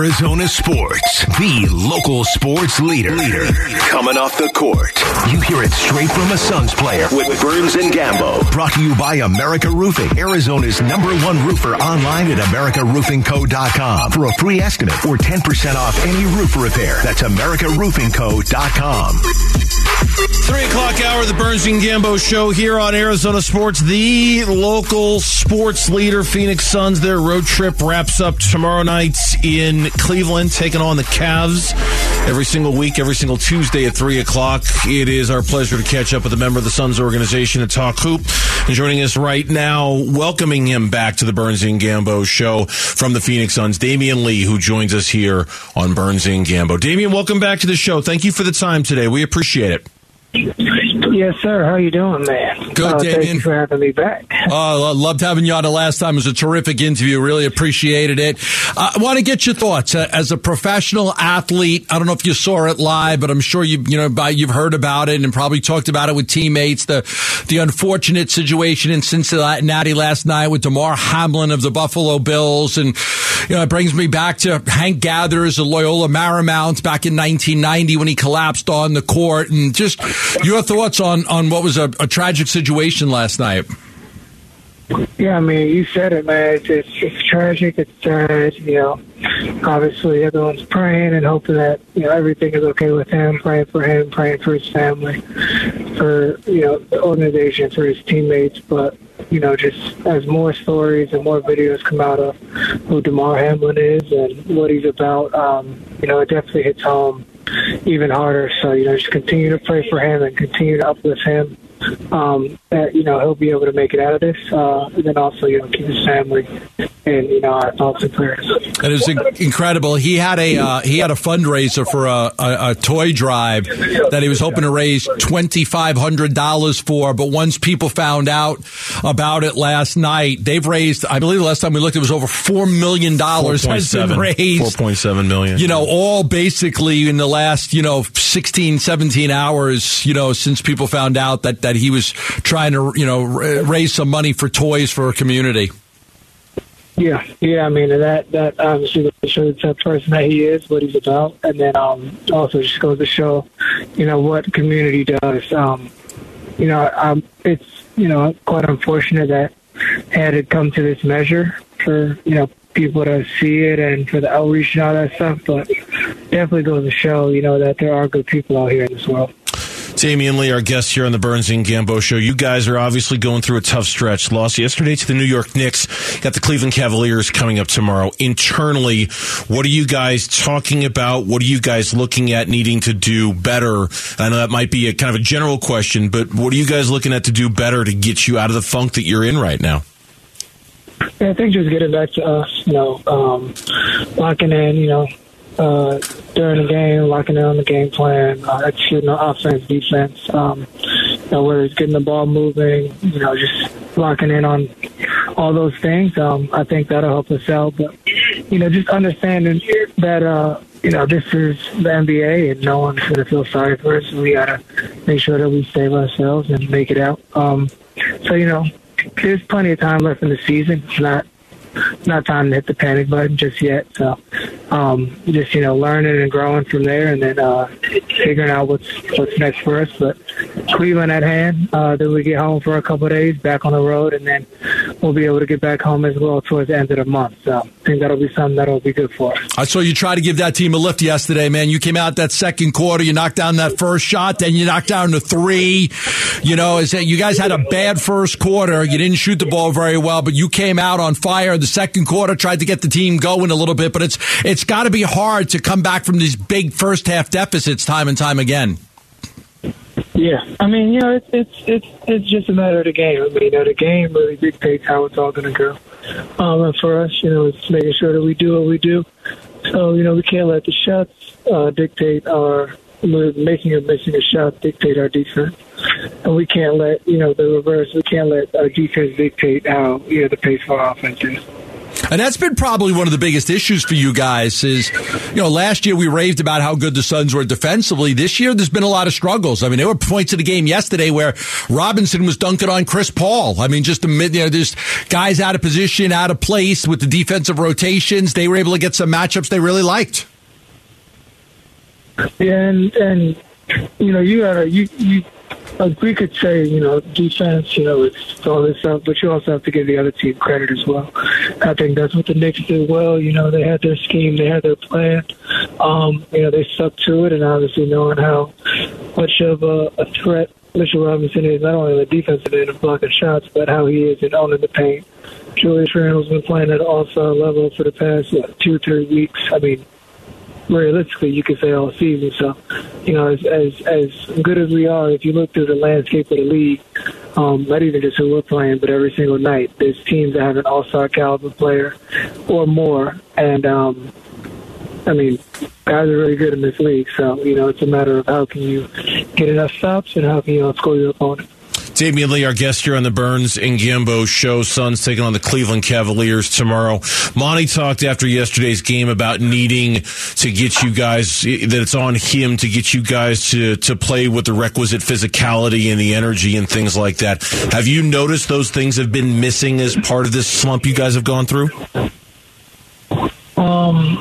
Arizona sports, the local sports leader. leader. Coming off the court, you hear it straight from a Suns player with Burns and Gambo. Brought to you by America Roofing, Arizona's number one roofer online at AmericaRoofingCo.com for a free estimate or 10% off any roof repair. That's AmericaRoofingCo.com. Three o'clock hour, the Burns and Gambo show here on Arizona Sports, the local sports leader. Phoenix Suns, their road trip wraps up tomorrow night in Cleveland, taking on the Cavs every single week, every single Tuesday at 3 o'clock. It is our pleasure to catch up with a member of the Suns organization and talk hoop. And joining us right now, welcoming him back to the Burns and Gambo show from the Phoenix Suns, Damion Lee, who joins us here on Burns and Gambo. Damion, welcome back to the show. Thank you for the time today. We appreciate it. Yes, sir. How you doing, man? Good, uh, Damion. Thank you for having me back. Uh, loved having you on the last time. It was a terrific interview. Really appreciated it. Uh, I want to get your thoughts uh, as a professional athlete. I don't know if you saw it live, but I'm sure you you know by, you've heard about it and probably talked about it with teammates. The the unfortunate situation in Cincinnati last night with Damar Hamlin of the Buffalo Bills, and you know it brings me back to Hank Gathers of Loyola Marymount back in 1990 when he collapsed on the court, and just your thoughts on, on what was a, a, tragic situation last night? Yeah, I mean, you said it, man. It's, it's, it's tragic. It's sad. You know, obviously everyone's praying and hoping that you know everything is okay with him. Praying for him, praying for his family, for you know the organization, for his teammates. But you know, just as more stories and more videos come out of who Damar Hamlin is and what he's about, um, you know, it definitely hits home even harder. So, you know, just continue to pray for him and continue to uplift him. Um, that, you know, he'll be able to make it out of this. Uh, and then also, you know, keep his family and, you know, our thoughts and prayers. It is incredible. He had a, uh, he had a fundraiser for a, a, a, toy drive that he was hoping to raise $2,500 for. But once people found out about it last night, they've raised, I believe the last time we looked, it was over $4 million 4. has been raised. 4.7 million. You know, all basically in the last, you know, 16, 17 hours, you know, since people found out that, that he was trying to, you know, raise some money for toys for a community. Yeah, yeah. I mean that that obviously shows the type of person that he is, what he's about, and then um, also just goes to show, you know, what community does. Um, you know, um, it's you know quite unfortunate that had it come to this measure for you know people to see it and for the outreach and all that stuff, but definitely goes to show, you know, that there are good people out here in this world. Damion Lee, our guest here on the Burns and Gambo show. You guys are obviously going through a tough stretch. Lost yesterday to the New York Knicks. Got the Cleveland Cavaliers coming up tomorrow. Internally, what are you guys talking about? What are you guys looking at needing to do better? I know that might be a kind of a general question, but what are you guys looking at to do better to get you out of the funk that you're in right now? Yeah, I think just getting back to us, you know, um, locking in, you know, uh, during the game, locking in on the game plan, uh, executing the offense, defense, um, you know, whether it's getting the ball moving, you know, just locking in on all those things. Um, I think that'll help us out. But, you know, just understanding that, uh, you know, this is the NBA and no one's to feel sorry for us. We got to make sure that we save ourselves and make it out. Um, so, you know, there's plenty of time left in the season. It's not not time to hit the panic button just yet. So, um, just you know, learning and growing from there, and then uh, figuring out what's what's next for us. But Cleveland at hand. Uh, then we get home for a couple of days, back on the road, and then we'll be able to get back home as well towards the end of the month. So, I think that'll be something that'll be good for us. I saw you try to give that team a lift yesterday, man. You came out that second quarter, you knocked down that first shot, then you knocked down the three. You know, you guys had a bad first quarter. You didn't shoot the ball very well, but you came out on fire in the second quarter, tried to get the team going a little bit, but it's it's got to be hard to come back from these big first half deficits time and time again. Yeah, I mean, you know, it's it's it's it's just a matter of the game. I mean, you know, the game really dictates how it's all going to go. Um, and for us, you know, it's making sure that we do what we do. So, you know, we can't let the shots uh, dictate our making or missing a shot dictate our defense, and we can't let you know the reverse. We can't let our defense dictate how you know the pace of our offense is. And that's been probably one of the biggest issues for you guys is, you know, last year we raved about how good the Suns were defensively. This year there's been a lot of struggles. I mean, there were points of the game yesterday where Robinson was dunking on Chris Paul. I mean, just, you know, there's guys out of position, out of place with the defensive rotations. They were able to get some matchups they really liked. And, and you know, you gotta, you, you, like we could say, you know, defense, you know, it's all this stuff, but you also have to give the other team credit as well. I think that's what the Knicks did well. You know, they had their scheme, they had their plan. Um, you know, they stuck to it, and obviously knowing how much of a, a threat Mitchell Robinson is, not only on the defensive end of blocking shots, but how he is in owning the paint. Julius Randle's been playing at an all-star level for the past what, two, three weeks. I mean, realistically, you could say all season. So, you know, as as as good as we are, if you look through the landscape of the league, um, not even just who we're playing, but every single night, there's teams that have an all-star caliber player or more, and um, I mean, guys are really good in this league. So, you know, it's a matter of how can you get enough stops and how can you outscore your opponent. Damion Lee, our guest here on the Burns and Gambo show. Suns taking on the Cleveland Cavaliers tomorrow. Monty talked after yesterday's game about needing to get you guys, that it's on him to get you guys to, to play with the requisite physicality and the energy and things like that. Have you noticed those things have been missing as part of this slump you guys have gone through? Um,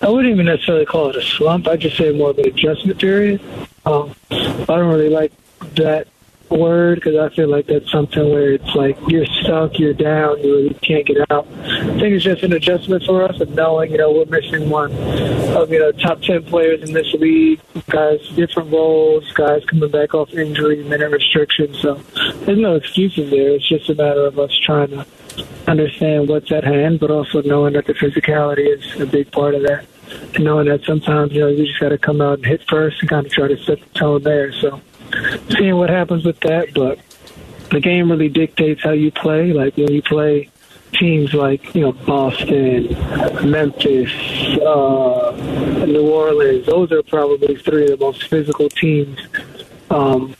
I wouldn't even necessarily call it a slump. I'd just say more of an adjustment period. Um, I don't really like that word because I feel like that's something where it's like you're stuck, you're down, you really can't get out. I think it's just an adjustment for us of knowing, you know, we're missing one of, you know, top 10 players in this league, guys, different roles, guys coming back off injury, minute restrictions. So there's no excuses there. It's just a matter of us trying to understand what's at hand, but also knowing that the physicality is a big part of that. And knowing that sometimes, you know, you just got to come out and hit first and kind of try to set the tone there. So, seeing what happens with that. But the game really dictates how you play. Like when you play teams like you know Boston, Memphis, uh, New Orleans, those are probably three of the most physical teams um,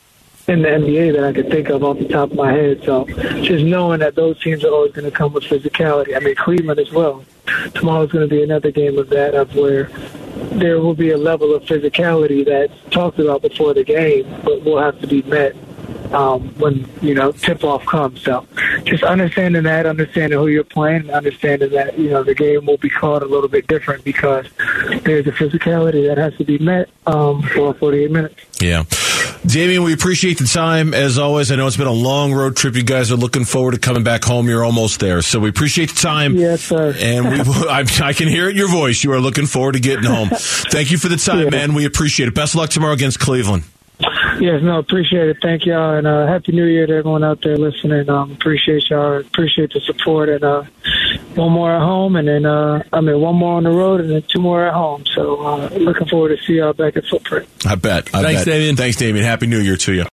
in the NBA that I could think of off the top of my head. So just knowing that those teams are always going to come with physicality. I mean Cleveland as well. Tomorrow's going to be another game of that, of where there will be a level of physicality that's talked about before the game, but will have to be met um, when you know tip off comes. So just understanding that, understanding who you're playing, and understanding that you know the game will be called a little bit different because there's a physicality that has to be met um, for 48 minutes. Yeah. Damion, we appreciate the time as always. I know it's been a long road trip. You guys are looking forward to coming back home. You're almost there, so we appreciate the time. Yes, sir. And we, I, I, can hear it in your voice. You are looking forward to getting home. Thank you for the time, yeah. man. We appreciate it. Best of luck tomorrow against Cleveland. Yes, no, appreciate it. Thank y'all, and uh, happy New Year to everyone out there listening. Um, appreciate y'all. Appreciate the support, and uh, one more at home, and then uh, I mean one more on the road, and then two more at home. So uh, looking forward to see y'all back at Footprint. I bet. I Thanks, bet. Damion. Thanks, Damion. Happy New Year to you.